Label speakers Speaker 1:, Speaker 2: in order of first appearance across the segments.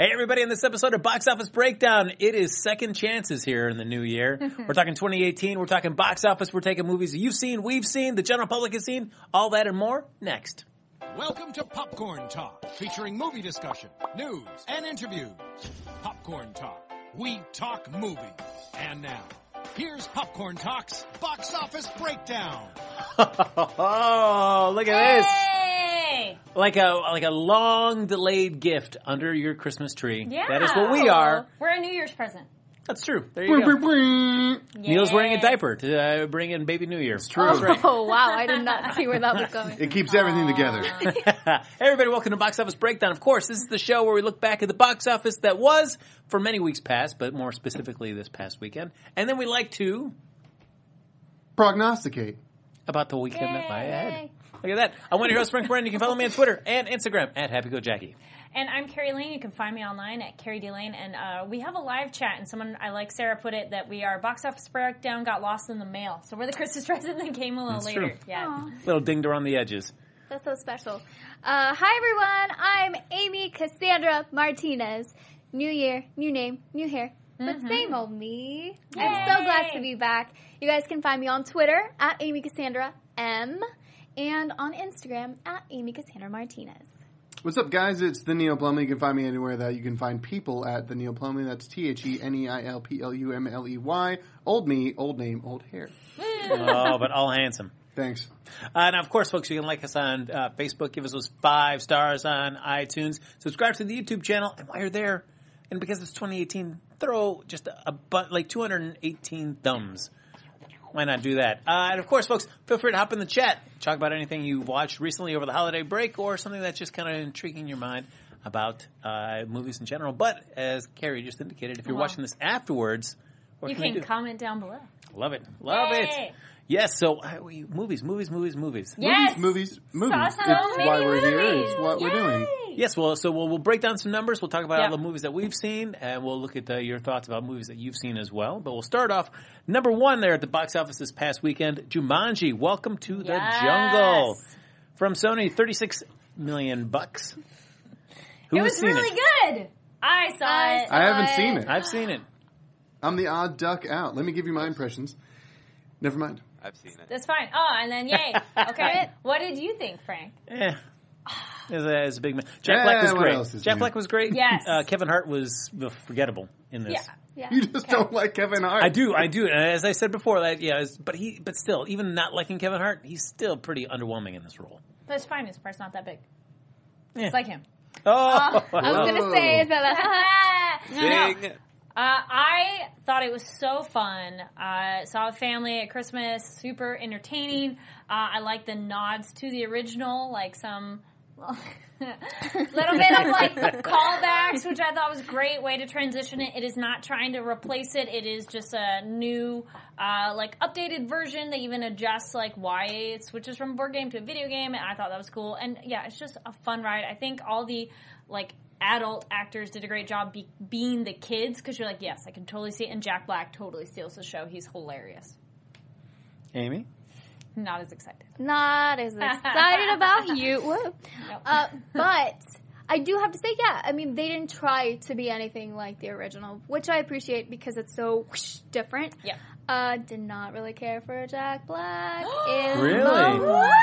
Speaker 1: Hey, everybody, in this episode of Box Office Breakdown, it is second chances here in the new year. we're talking 2018, we're talking box office, we're taking movies you've seen, we've seen, the general public has seen, all that and more next.
Speaker 2: Welcome to Popcorn Talk, featuring movie discussion, news, and interviews. Popcorn Talk. We talk movies. And now, here's Popcorn Talk's box office breakdown.
Speaker 1: oh, look at this.
Speaker 3: Hey!
Speaker 1: Like a, like a long delayed gift under your Christmas tree.
Speaker 3: Yeah.
Speaker 1: That is what we are.
Speaker 3: We're a New Year's present.
Speaker 1: That's true. There you go. Neil's wearing a diaper to uh, bring in baby New Year. It's
Speaker 4: true.
Speaker 1: That's right.
Speaker 4: Oh wow, I did not see where that was going.
Speaker 5: It keeps everything together.
Speaker 1: hey everybody, welcome to Box Office Breakdown. Of course, this is the show where we look back at the box office that was for many weeks past, but more specifically this past weekend. And then we like to
Speaker 5: Prognosticate.
Speaker 1: about the weekend that lie ahead.
Speaker 3: Yay.
Speaker 1: Look at that. I'm one of your hosts, Frank Brennan. You can follow me on Twitter and Instagram at HappyGoJackie.
Speaker 3: And I'm Carrie Lane. You can find me online at Carrie D Lane. And uh, we have a live chat. And someone, I like Sarah put it, that we are box office breakdown got lost in the mail. So we're the Christmas present that came a little
Speaker 1: That's
Speaker 3: later.
Speaker 1: true.
Speaker 3: Yeah.
Speaker 1: Little dinged around the edges.
Speaker 4: That's so special. Uh, hi everyone, I'm Amy Cassandra Martinez. New year, new name, new hair, but same old me. I'm so glad to be back. You guys can find me on Twitter at Amy Cassandra M and on Instagram at Amy Cassandra Martinez.
Speaker 5: What's up, guys? It's the Neil Plumley. You can find me anywhere that you can find people at the Neil Plumley. That's T H E N E I L P L U M L E Y. Old me, old name, old hair.
Speaker 1: Oh, but all handsome.
Speaker 5: Thanks.
Speaker 1: Uh, now, of course, folks, you can like us on uh, Facebook, give us those five stars on iTunes, subscribe to the YouTube channel, and while you're there, and because it's 2018, throw just a, a bu- like 218 thumbs. Why not do that? Uh, and of course, folks, feel free to hop in the chat, talk about anything you watched recently over the holiday break, or something that's just kind of intriguing your mind about uh, movies in general. But as Carrie just indicated, if you're
Speaker 3: Wow.
Speaker 1: watching this afterwards, what
Speaker 3: You
Speaker 1: can,
Speaker 3: can
Speaker 1: do?
Speaker 3: comment down below.
Speaker 1: Love it, love
Speaker 3: Yay.
Speaker 1: it. Yes, so uh, we, movies, movies, movies, movies.
Speaker 3: Yes!
Speaker 5: Movies, movies.
Speaker 3: Saw
Speaker 5: It's
Speaker 3: so many
Speaker 5: why we're here.
Speaker 3: movies.
Speaker 5: It's what we're doing.
Speaker 3: Yay!
Speaker 1: Yes, well, so we'll, we'll break down some numbers. We'll talk about
Speaker 3: Yeah.
Speaker 1: all the movies that we've seen, and we'll look at uh, your thoughts about movies that you've seen as well. But we'll start off number one there at the box office this past weekend. Jumanji, Welcome to the
Speaker 3: Yes.
Speaker 1: Jungle, from Sony, thirty-six million bucks. Who
Speaker 3: It was
Speaker 1: seen
Speaker 3: really
Speaker 1: it?
Speaker 3: good. I saw
Speaker 4: I
Speaker 3: it.
Speaker 4: saw
Speaker 5: I haven't
Speaker 4: it.
Speaker 5: seen it.
Speaker 1: I've seen it.
Speaker 5: I'm the odd duck out. Let me give you my impressions. Never mind.
Speaker 6: I've seen it.
Speaker 3: That's fine. Oh, and then yay. Okay. what did you think, Frank?
Speaker 1: Eh. As a, as a big man, Jack Black was
Speaker 5: what
Speaker 1: great.
Speaker 5: else is
Speaker 1: Jack
Speaker 5: new?
Speaker 1: Black was great.
Speaker 3: Yes.
Speaker 1: Uh, Kevin Hart was uh, forgettable in this.
Speaker 3: Yeah.
Speaker 4: Yeah.
Speaker 5: You just don't like Kevin Hart.
Speaker 1: I do, I do. And as I said before, that yeah, it's- but he, but still, even not liking Kevin Hart, he's still pretty underwhelming in this role.
Speaker 3: That's fine. His part's not that big.
Speaker 1: Yeah.
Speaker 3: It's like him.
Speaker 1: Oh,
Speaker 4: I was gonna say is that
Speaker 3: No, no.
Speaker 6: Ding.
Speaker 3: Uh, I thought it was so fun. Uh, saw a family at Christmas, super entertaining. Uh, I like the nods to the original, like some little bit of like callbacks, which I thought was a great way to transition it. It is not trying to replace it. It is just a new, uh, like updated version that even adjusts like why it switches from board game to video game. And I thought that was cool. And yeah, it's just a fun ride. I think all the like adult actors did a great job be- being the kids because you're like, yes, I can totally see it. And Jack Black totally steals the show. He's hilarious.
Speaker 1: Amy.
Speaker 3: Not as excited.
Speaker 4: not as excited about you. Woo.
Speaker 3: Nope.
Speaker 4: Uh, but I do have to say, yeah, I mean, they didn't try to be anything like the original, which I appreciate because it's so whoosh, different.
Speaker 3: Yeah.
Speaker 4: Uh, did not really care for Jack Black. in
Speaker 1: Really?
Speaker 4: the-
Speaker 3: What?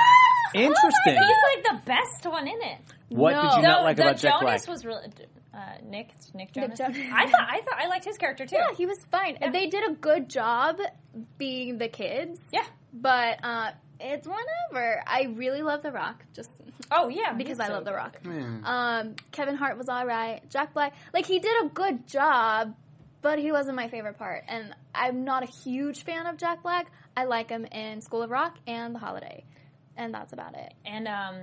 Speaker 1: Interesting.
Speaker 3: He's like the best one in it.
Speaker 1: What
Speaker 4: No.
Speaker 1: did you not
Speaker 3: the,
Speaker 1: like
Speaker 3: the
Speaker 1: about Jack
Speaker 3: Jonas
Speaker 1: Black?
Speaker 3: was really uh, Nick. Nick Jonas.
Speaker 4: Jonas.
Speaker 3: I thought I thought I liked his character too.
Speaker 4: Yeah, he was fine.
Speaker 3: Yeah.
Speaker 4: They did a good job being the kids,
Speaker 3: Yeah.
Speaker 4: But uh, it's whatever. I really love The Rock, just
Speaker 3: Oh yeah,
Speaker 4: because I
Speaker 3: so
Speaker 4: love The. Rock.
Speaker 5: Yeah.
Speaker 4: Um, Kevin Hart was all right. Jack Black, like he did a good job, but he wasn't my favorite part. And I'm not a huge fan of Jack Black. I like him in School of Rock and The Holiday, and that's about it.
Speaker 3: And um,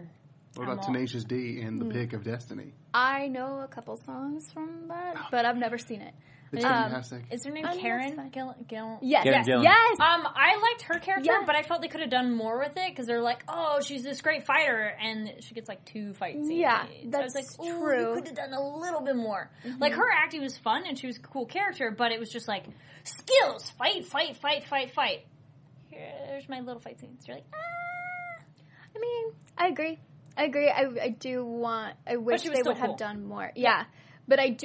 Speaker 5: What
Speaker 3: I'm
Speaker 5: about
Speaker 3: all-
Speaker 5: Tenacious D and The Pick of Destiny?
Speaker 4: I know a couple songs from that, but I've never seen it.
Speaker 5: It's
Speaker 4: Um,
Speaker 5: fantastic.
Speaker 3: is her name Karen
Speaker 4: fine.
Speaker 3: Gill? Gill?
Speaker 4: Yes,
Speaker 1: Karen
Speaker 4: yes,
Speaker 1: Gillan.
Speaker 4: yes.
Speaker 3: Um, I liked her character,
Speaker 4: Yeah.
Speaker 3: but I felt they could have done more with it because they're like, oh, she's this great fighter, and she gets like two fight scenes.
Speaker 4: Yeah,
Speaker 3: so I was
Speaker 4: that's
Speaker 3: like,
Speaker 4: true.
Speaker 3: you could have done a little bit more. Like her acting was fun, and she was a cool character, but it was just like skills, fight, fight, fight, fight, fight. Here's my little fight scenes. You're like, ah.
Speaker 4: I mean, I agree. I agree. I, I do want. I wish they would
Speaker 3: cool.
Speaker 4: have done more. Yeah. but I do.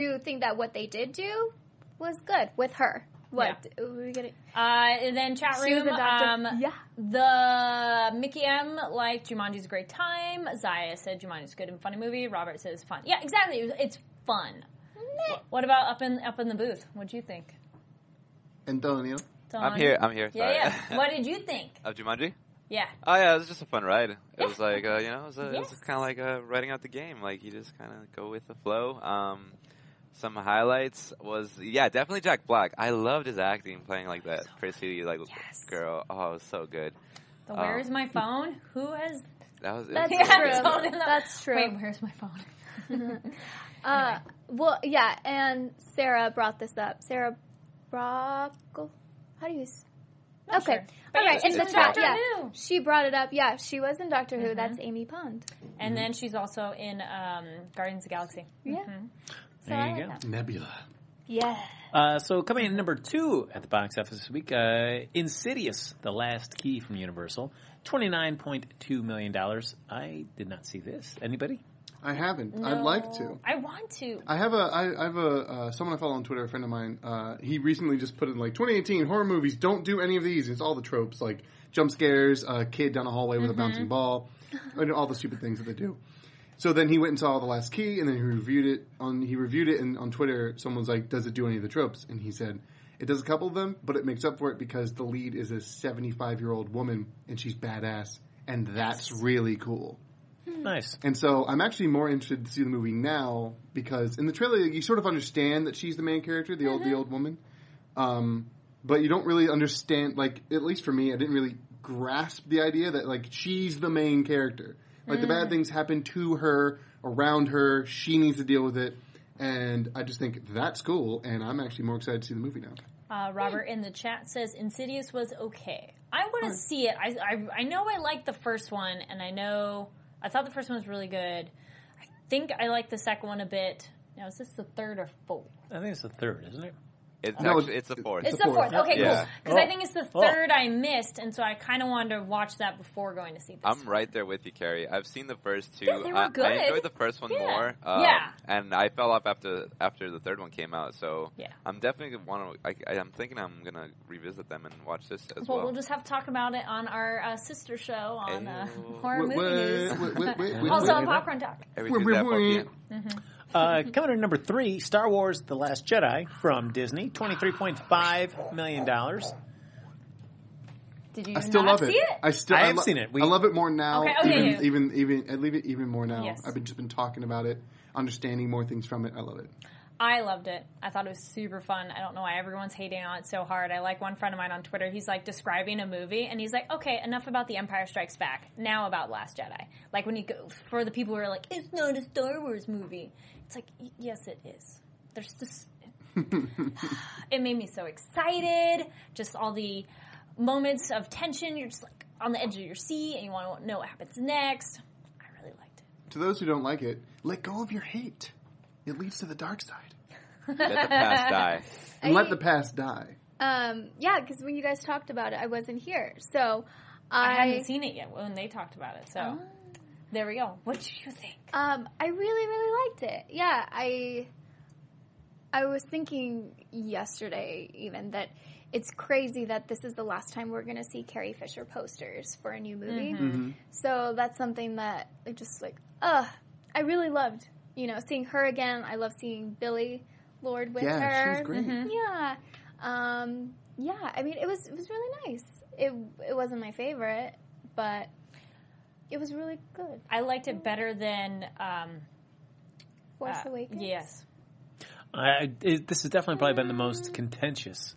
Speaker 4: Do think that what they did do was good with her. What were we gonna?
Speaker 3: Uh, and then chat
Speaker 4: She was
Speaker 3: room.
Speaker 4: a doctor.
Speaker 3: Um,
Speaker 4: yeah.
Speaker 3: The Mickey M liked Jumanji's a great time. Zaya said Jumanji's a good and funny movie. Robert says fun. Yeah, exactly. It's fun. What about up in up in the booth? What do you think?
Speaker 5: Antonio.
Speaker 3: Dawn?
Speaker 7: I'm here. I'm here.
Speaker 3: Yeah,
Speaker 7: Sorry.
Speaker 3: yeah. What did you think?
Speaker 7: of Jumanji?
Speaker 3: Yeah.
Speaker 7: Oh yeah, it was just a fun ride. It was like uh, you know, it was,
Speaker 3: Yes.
Speaker 7: was kind of like uh, writing out the game. Like you just kind of go with the flow. Um, some highlights was yeah, definitely Jack Black. I loved his acting, playing like that crazy like
Speaker 3: Yes.
Speaker 7: girl. Oh, it was so good.
Speaker 3: The
Speaker 7: Um,
Speaker 3: where's my phone? Who has?
Speaker 7: That was.
Speaker 4: That's
Speaker 7: was so
Speaker 3: Yeah,
Speaker 7: good.
Speaker 3: I told him that.
Speaker 4: That's true.
Speaker 3: Wait, where's my phone?
Speaker 4: Uh, well, yeah, and Sarah brought this up. Sarah Brockle. How do you? s-
Speaker 3: Not
Speaker 4: okay,
Speaker 3: sure. But yeah.
Speaker 4: In the
Speaker 3: in
Speaker 4: chat,
Speaker 3: Doctor
Speaker 4: yeah,
Speaker 3: Who.
Speaker 4: she brought it up. Yeah, she was in Doctor
Speaker 3: Mm-hmm.
Speaker 4: Who. That's Amy Pond.
Speaker 3: And then she's also in um, Guardians of the Galaxy.
Speaker 4: Yeah.
Speaker 3: Mhm.
Speaker 4: So I
Speaker 1: There you
Speaker 4: like
Speaker 1: go.
Speaker 4: that.
Speaker 5: Nebula.
Speaker 4: Yeah.
Speaker 1: Uh, so coming in number two at the box office this week, uh, Insidious, The Last Key from Universal, twenty nine point two million dollars. I did not see this. Anybody?
Speaker 5: I haven't. I'd like to.
Speaker 3: I want to.
Speaker 5: I have a I, I have a uh, someone I follow on Twitter, a friend of mine. Uh, he recently just put in like 2018 horror movies. Don't do any of these. It's all the tropes like jump scares, a kid down a hallway with a bouncing ball, and all the stupid things that they do. So then he went and saw the last key, and then he reviewed it on he reviewed it, and on Twitter, someone's like, "Does it do any of the tropes?" And he said, "It does a couple of them, but it makes up for it because the lead is a 75 year old woman, and she's badass, and that's really cool."
Speaker 1: Nice.
Speaker 5: And so I'm actually more interested to see the movie now because in the trailer you sort of understand that she's the main character, the old the old woman, um, but you don't really understand. Like at least for me, I didn't really grasp the idea that like she's the main character. Like the bad things happen to her, around her. She needs to deal with it, and I just think that's cool. And I'm actually more excited to see the movie now.
Speaker 3: Uh, Robert in the chat says Insidious was okay. I want to see it. I, I I know I liked the first one, and I know I thought the first one was really good. I think I liked the second one a bit. Now is this the third or fourth?
Speaker 1: I think it's the third, isn't it?
Speaker 7: It's
Speaker 5: No,
Speaker 7: actually it's the fourth.
Speaker 3: It's
Speaker 5: the
Speaker 3: the fourth.
Speaker 5: fourth.
Speaker 3: Okay,
Speaker 7: Yeah.
Speaker 3: cool. Because I
Speaker 1: Oh.
Speaker 3: think it's the
Speaker 1: Oh.
Speaker 3: third I missed, and so I kind of wanted to watch that before going to see this.
Speaker 7: I'm right there with you, Carrie. I've seen the first two.
Speaker 3: Yeah, they were
Speaker 7: I,
Speaker 3: good.
Speaker 7: I enjoyed the first one
Speaker 3: Yeah.
Speaker 7: more. Um,
Speaker 3: Yeah.
Speaker 7: And I fell off after after the third one came out. So
Speaker 3: Yeah.
Speaker 7: I'm definitely gonna want to. I, I'm thinking I'm gonna revisit them and watch this as
Speaker 3: Well,
Speaker 7: well.
Speaker 3: we'll just have to talk about it on our uh, sister show on uh, horror
Speaker 5: Wait,
Speaker 3: movie news.
Speaker 5: wait, wait, wait, wait,
Speaker 3: Also on. Popcorn Talk.
Speaker 7: Every
Speaker 5: Wait,
Speaker 7: Tuesday at
Speaker 5: wait,
Speaker 7: 4
Speaker 5: wait.
Speaker 7: p.m.
Speaker 1: Uh, coming in number three, Star Wars: The Last Jedi from Disney, twenty three point five million dollars.
Speaker 3: Did you
Speaker 5: I still
Speaker 3: not
Speaker 5: love
Speaker 3: see it?
Speaker 5: I still
Speaker 1: I
Speaker 5: I
Speaker 1: have
Speaker 5: lo-
Speaker 1: seen it. We-
Speaker 5: I love it more now.
Speaker 3: Okay, okay,
Speaker 5: even,
Speaker 3: yeah.
Speaker 5: even even I leave it even more now.
Speaker 3: Yes.
Speaker 5: I've been just been talking about it, understanding more things from it. I love it.
Speaker 3: I loved it. I thought it was super fun. I don't know why everyone's hating on it so hard. I like one friend of mine on Twitter. He's like describing a movie, and he's like, "Okay, enough about The Empire Strikes Back. Now about Last Jedi." Like when you go for the people who are like, "It's not a Star Wars movie." It's like, yes, it is. There's this. it made me so excited. Just all the moments of tension. You're just like on the edge of your seat, and you want to know what happens next. I really liked it.
Speaker 5: To those who don't like it, let go of your hate. It leads to the dark side.
Speaker 7: Let the past die.
Speaker 5: And
Speaker 4: I-
Speaker 5: let the past die.
Speaker 4: Um, yeah, because when you guys talked about it, I wasn't here, so
Speaker 3: I,
Speaker 4: I,
Speaker 3: hadn't seen it yet when they talked about it, so there we go. What did you think?
Speaker 4: um, I really, really liked it. Yeah, I, I was thinking yesterday even that it's crazy that this is the last time we're going to see Carrie Fisher posters for a new movie.
Speaker 3: Mm-hmm.
Speaker 4: So that's something that I just like, uh, I really loved. You know, seeing her again. I love seeing Billie Lourd with
Speaker 5: Yeah,
Speaker 4: her.
Speaker 5: she was great.
Speaker 3: Mm-hmm.
Speaker 4: Yeah. Um, yeah, I mean, it was it was really nice. It it wasn't my favorite, but it was really good.
Speaker 3: I liked it better than um,
Speaker 4: Force
Speaker 3: uh,
Speaker 4: Awakens.
Speaker 3: Yes,
Speaker 1: I, it, this has definitely probably been the most contentious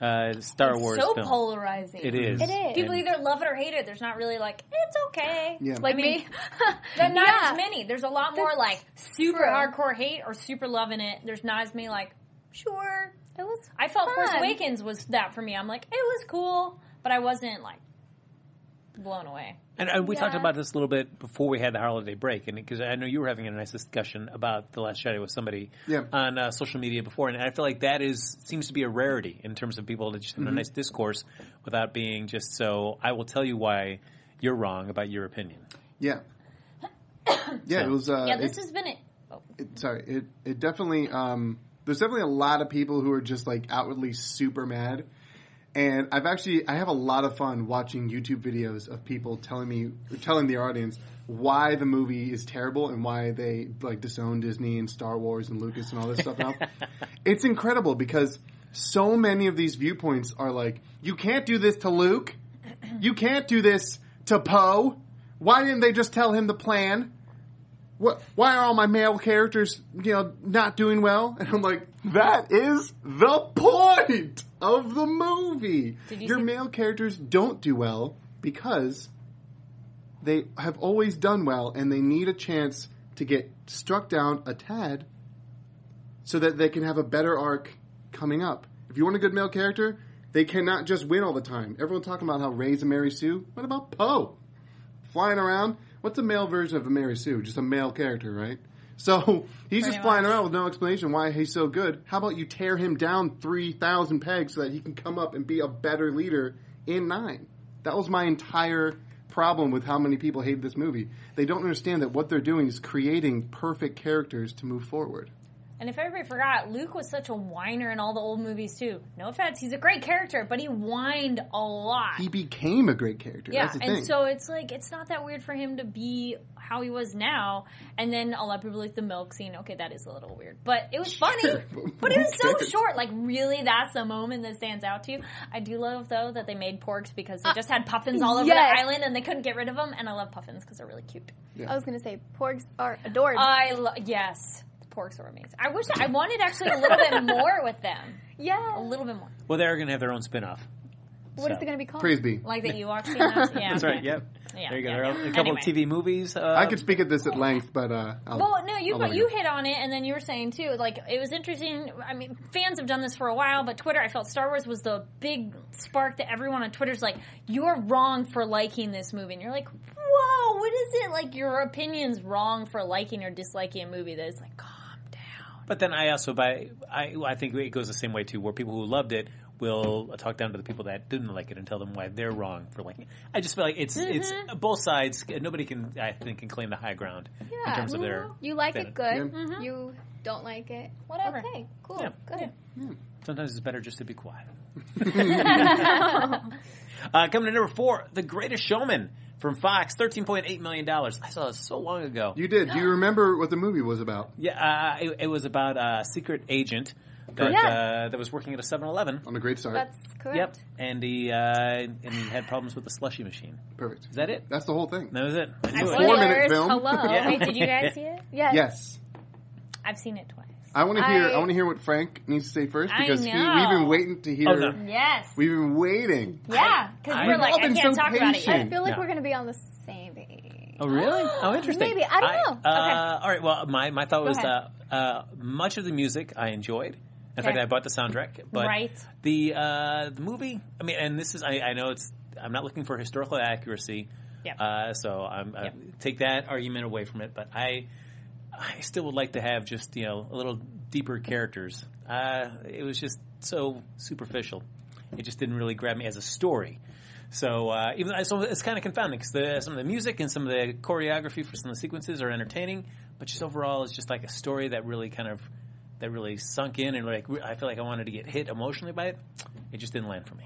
Speaker 1: uh, Star
Speaker 3: It's
Speaker 1: Wars
Speaker 3: so
Speaker 1: film.
Speaker 3: polarizing.
Speaker 1: It is.
Speaker 4: It is.
Speaker 3: People either love it or hate it. There's not really like it's okay.
Speaker 5: Yeah.
Speaker 4: like
Speaker 3: I mean,
Speaker 4: me.
Speaker 3: There's not
Speaker 4: Yeah.
Speaker 3: as many. There's a lot more
Speaker 4: That's
Speaker 3: like super
Speaker 4: true.
Speaker 3: hardcore hate or super loving it. There's not as many like sure.
Speaker 4: It was.
Speaker 3: I felt Force
Speaker 4: Fun.
Speaker 3: Awakens was that for me. I'm like it was cool, but I wasn't like blown away.
Speaker 1: And, and we talked about this a little bit before we had the holiday break, and because I know you were having a nice discussion about the Last Jedi with somebody
Speaker 5: Yeah.
Speaker 1: on uh, social media before, and I feel like that is seems to be a rarity in terms of people that just have a
Speaker 5: Mm-hmm.
Speaker 1: nice discourse without being just so. I will tell you why you're wrong about your opinion.
Speaker 5: Yeah. Yeah, it was. Uh,
Speaker 3: yeah, this
Speaker 5: it's-
Speaker 3: has been it. Oh,
Speaker 5: it, sorry, it it definitely um, there's definitely a lot of people who are just like outwardly super mad, and I've actually I have a lot of fun watching YouTube videos of people telling me telling the audience why the movie is terrible and why they like disown Disney and Star Wars and Lucas and all this stuff now. it's incredible because so many of these viewpoints are like you can't do this to Luke, you can't do this to Poe. Why didn't they just tell him the plan? what, why are all my male characters, you know, not doing well? And I'm like, that is the point of the movie.
Speaker 3: You
Speaker 5: Your male characters don't do well because they have always done well and they need a chance to get struck down a tad so that they can have a better arc coming up. If you want a good male character, they cannot just win all the time. Everyone talking about how Rey's a Mary Sue. What about Poe? Flying around. What's a male version of a Mary Sue? Just a male character, right? So he's
Speaker 3: Pretty
Speaker 5: just flying around with no explanation why he's so good. How about you tear him down 3,000 pegs so that he can come up and be a better leader in nine? That was my entire problem with how many people hate this movie. They don't understand that what they're doing is creating perfect characters to move forward.
Speaker 3: And if everybody forgot, Luke was such a whiner in all the old movies too. No offense, he's a great character, but he whined a lot.
Speaker 5: He became a great character.
Speaker 3: yeah,
Speaker 5: That's the
Speaker 3: and
Speaker 5: thing.
Speaker 3: so it's like it's not that weird for him to be how he was now. And then a lot of people like the milk scene. Okay, that is a little weird, but it was funny.
Speaker 5: Sure.
Speaker 3: But it was
Speaker 5: Who
Speaker 3: so
Speaker 5: cares?
Speaker 3: short. Like really, that's the moment that stands out to you. I do love though that they made porgs because they uh, just had puffins all over
Speaker 4: yes.
Speaker 3: the island and they couldn't get rid of them. And I love puffins because they're really cute.
Speaker 4: I was gonna say porgs are adored.
Speaker 3: I lo- yes, the porgs are amazing. I wish I wanted actually a little bit more with them.
Speaker 4: Yeah, a
Speaker 3: little bit more.
Speaker 1: Well, they're going to have their own spin off.
Speaker 4: What is it gonna be called?
Speaker 5: Praise be.
Speaker 3: Like the Ewoks. you know? Yeah.
Speaker 1: That's right, yep.
Speaker 3: Yeah,
Speaker 1: there you go.
Speaker 3: yeah,
Speaker 1: There are
Speaker 3: yeah.
Speaker 1: a couple
Speaker 3: Anyway.
Speaker 1: of TV movies. Uh,
Speaker 5: I could speak at this at length, but uh, I'll,
Speaker 3: Well, no, you
Speaker 5: I'll
Speaker 3: but you
Speaker 5: go.
Speaker 3: hit on it, and then you were saying too, like it was interesting. I mean, fans have done this for a while, but Twitter, I felt Star Wars was the big spark that everyone on Twitter's like, "You're wrong for liking this movie," and you're like, "Whoa, what is it? Like your opinion's wrong for liking or disliking a movie that is like, calm down."
Speaker 1: But then I also by I I think it goes the same way too, where people who loved it will talk down to the people that didn't like it and tell them why they're wrong for liking it. I just feel like it's it's mm-hmm. both sides. Nobody can I think can claim the high ground in
Speaker 4: Yeah.
Speaker 1: terms of their.
Speaker 4: You like
Speaker 1: fan-
Speaker 4: it good.
Speaker 5: Yeah. Mm-hmm.
Speaker 4: You don't like it.
Speaker 3: Whatever.
Speaker 4: Okay, cool.
Speaker 1: Yeah.
Speaker 4: Good. Hmm.
Speaker 1: Sometimes it's better just to be quiet. uh, coming to number four, The Greatest Showman from Fox, thirteen point eight million dollars. I saw this so long ago.
Speaker 5: You did. Do you remember what the movie was about?
Speaker 1: Yeah, uh, it, it was about a secret agent that
Speaker 4: Yeah.
Speaker 1: uh, that was working at a 7-Eleven.
Speaker 5: On a great start.
Speaker 4: That's correct.
Speaker 1: Yep, and he uh, and he had problems with the slushy machine.
Speaker 5: Perfect.
Speaker 1: Is that it?
Speaker 5: That's the whole thing.
Speaker 1: That was it. I knew it.
Speaker 5: four-minute film.
Speaker 4: Hello.
Speaker 1: Yeah.
Speaker 3: Wait, did you guys see it?
Speaker 4: Yes.
Speaker 5: Yes.
Speaker 3: I've seen it twice.
Speaker 5: I want to hear. I,
Speaker 4: I-
Speaker 5: want to hear what Frank needs to say first because he, we've been waiting to hear.
Speaker 1: Oh, no.
Speaker 3: Yes.
Speaker 5: We've been waiting.
Speaker 3: Yeah, because we're like,
Speaker 5: all
Speaker 3: I
Speaker 5: been
Speaker 3: can't
Speaker 5: so
Speaker 3: talk about it
Speaker 5: patient.
Speaker 3: yet.
Speaker 4: I feel like
Speaker 1: Yeah.
Speaker 4: we're gonna be on the same page.
Speaker 1: Oh really? Oh, interesting.
Speaker 4: Maybe. I don't know.
Speaker 1: Uh, All right. Well, my my thought was uh, uh, much of the music I enjoyed. In
Speaker 3: Okay.
Speaker 1: fact, I bought the soundtrack. But
Speaker 3: Right.
Speaker 1: The uh, the movie. I mean, and this is I, I know it's. I'm not looking for historical accuracy.
Speaker 3: Yep.
Speaker 1: Uh, so I'm, I
Speaker 3: Yep.
Speaker 1: take that argument away from it. But I I still would like to have just you know a little deeper characters. Uh, it was just so superficial. It just didn't really grab me as a story. So uh, even so, it's kind of confounding because some of the music and some of the choreography for some of the sequences are entertaining, but just overall, it's just like a story that really kind of that really sunk in and like I feel like I wanted to get hit emotionally by it. It just didn't land for me.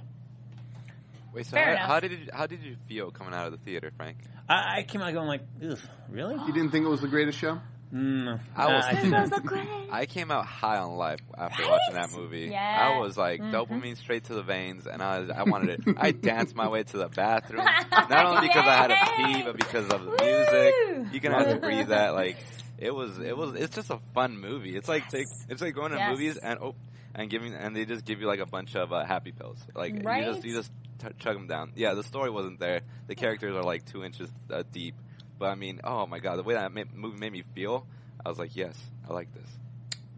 Speaker 7: Wait, so
Speaker 3: Fair
Speaker 7: how,
Speaker 3: enough.
Speaker 7: how did you, how did you feel coming out of the theater, Frank?
Speaker 1: I, I came out going like, Ugh, really?
Speaker 5: You didn't think it was the greatest show?
Speaker 1: Mm,
Speaker 7: I was-
Speaker 1: uh, I
Speaker 7: This
Speaker 1: did
Speaker 4: That
Speaker 1: not.
Speaker 4: was.
Speaker 7: I came out high on life after
Speaker 3: Right?
Speaker 7: watching that movie.
Speaker 3: Yes.
Speaker 7: I was like dopamine straight to the veins, and I was, I wanted it. I danced my way to the bathroom, not only because I had to pee, but because of the
Speaker 3: Woo!
Speaker 7: music. You can have to breathe that. Like it was, it was, it's just a fun movie. It's like take, it's like going to
Speaker 3: Yes.
Speaker 7: movies and oh, and giving and they just give you like a bunch of uh, happy pills. Like you just you just t- chug them down. Yeah, the story wasn't there. The characters are like two inches uh, deep, but I mean, oh my god, the way that movie made me feel, I was like, yes, I like this.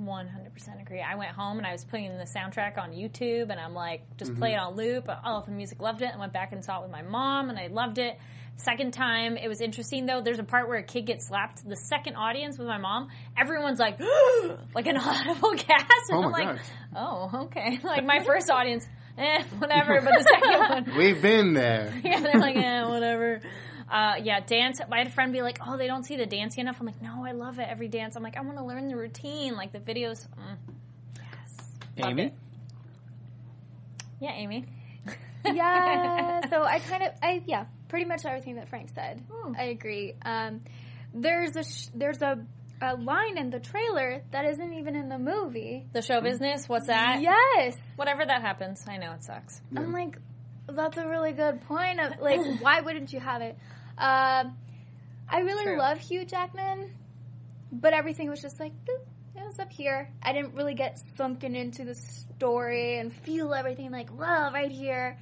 Speaker 3: 100% agree. I went home and I was putting the soundtrack on YouTube and I'm like, just
Speaker 7: Mm-hmm.
Speaker 3: play it on loop. Oh, the music loved it. I went back and saw it with my mom and I loved it. Second time, it was interesting though. There's a part where a kid gets slapped. The second audience with my mom, everyone's like, like an audible gasp. And
Speaker 5: Oh
Speaker 3: I'm
Speaker 5: my
Speaker 3: like,
Speaker 5: gosh.
Speaker 3: oh, okay. Like my first audience, eh, whatever. But the second one,
Speaker 5: We've been there.
Speaker 3: yeah, they're like, eh, whatever. Uh, yeah, dance. I had a friend be like, "Oh, they don't see the dancing enough." I'm like, "No, I love it every dance." I'm like, "I want to learn the routine, like the videos." Mm. Yes,
Speaker 1: Amy?
Speaker 3: Yeah, Amy.
Speaker 4: yeah. So I kind of, I yeah, pretty much everything that Frank said.
Speaker 3: Hmm.
Speaker 4: I agree. Um, there's a sh- there's a, a line in the trailer that isn't even in the movie.
Speaker 3: The show business. What's that?
Speaker 4: Yes,
Speaker 3: Whatever that happens, I know it sucks.
Speaker 4: I'm like, that's a really good point. Of like, why wouldn't you have it? Um, I really
Speaker 3: True.
Speaker 4: love Hugh Jackman, but everything was just like. boop, It was up here. I didn't really get sunken into the story and feel everything like, wow, right here.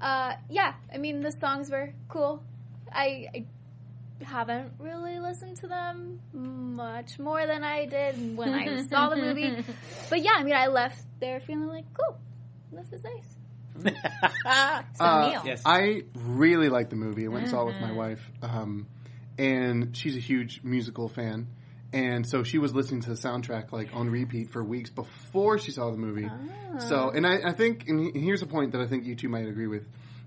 Speaker 4: Uh, yeah, I mean, the songs were cool. I, I haven't really listened to them much more than I did when I saw the movie. But yeah, I mean, I left there feeling like, cool, this is nice.
Speaker 3: So
Speaker 5: Uh,
Speaker 3: Neil.
Speaker 1: Yes.
Speaker 5: I really like the movie. I went and saw it with
Speaker 3: Mm-hmm.
Speaker 5: my wife, um, and she's a huge musical fan. And so she was listening to the soundtrack like on repeat for weeks before she saw the movie.
Speaker 3: Ah.
Speaker 5: So, and I, I think, and here's a point that I think you two might agree with: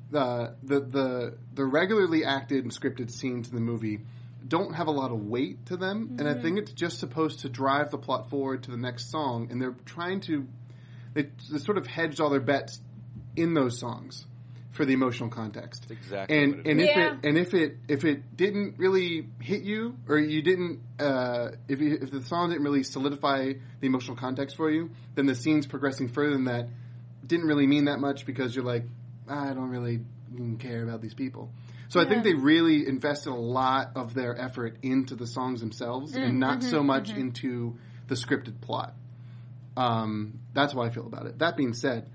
Speaker 5: the the the the regularly acted and scripted scenes in the movie don't have a lot of weight to them, and I think it's just supposed to drive the plot forward to the next song. And they're trying to they, they sort of hedged all their bets in those songs for the emotional context.
Speaker 7: That's exactly
Speaker 5: And and if
Speaker 3: Yeah.
Speaker 5: it and if it if it didn't really hit you or you didn't uh, if you, if the song didn't really solidify the emotional context for you, then the scenes progressing further than that didn't really mean that much because you're like I don't really mm, care about these people. So I think they really invested a lot of their effort into the songs themselves and not so much into the scripted plot. Um, that's how I feel about it. That being said,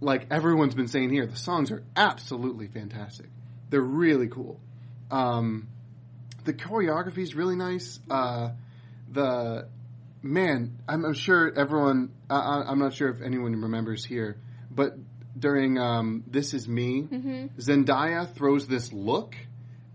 Speaker 5: like everyone's been saying here, the songs are absolutely fantastic. They're really cool. Um, the choreography is really nice. Uh, the man, I'm, I'm sure everyone. I- I'm not sure if anyone remembers here, but during um, "This Is Me," Zendaya throws this look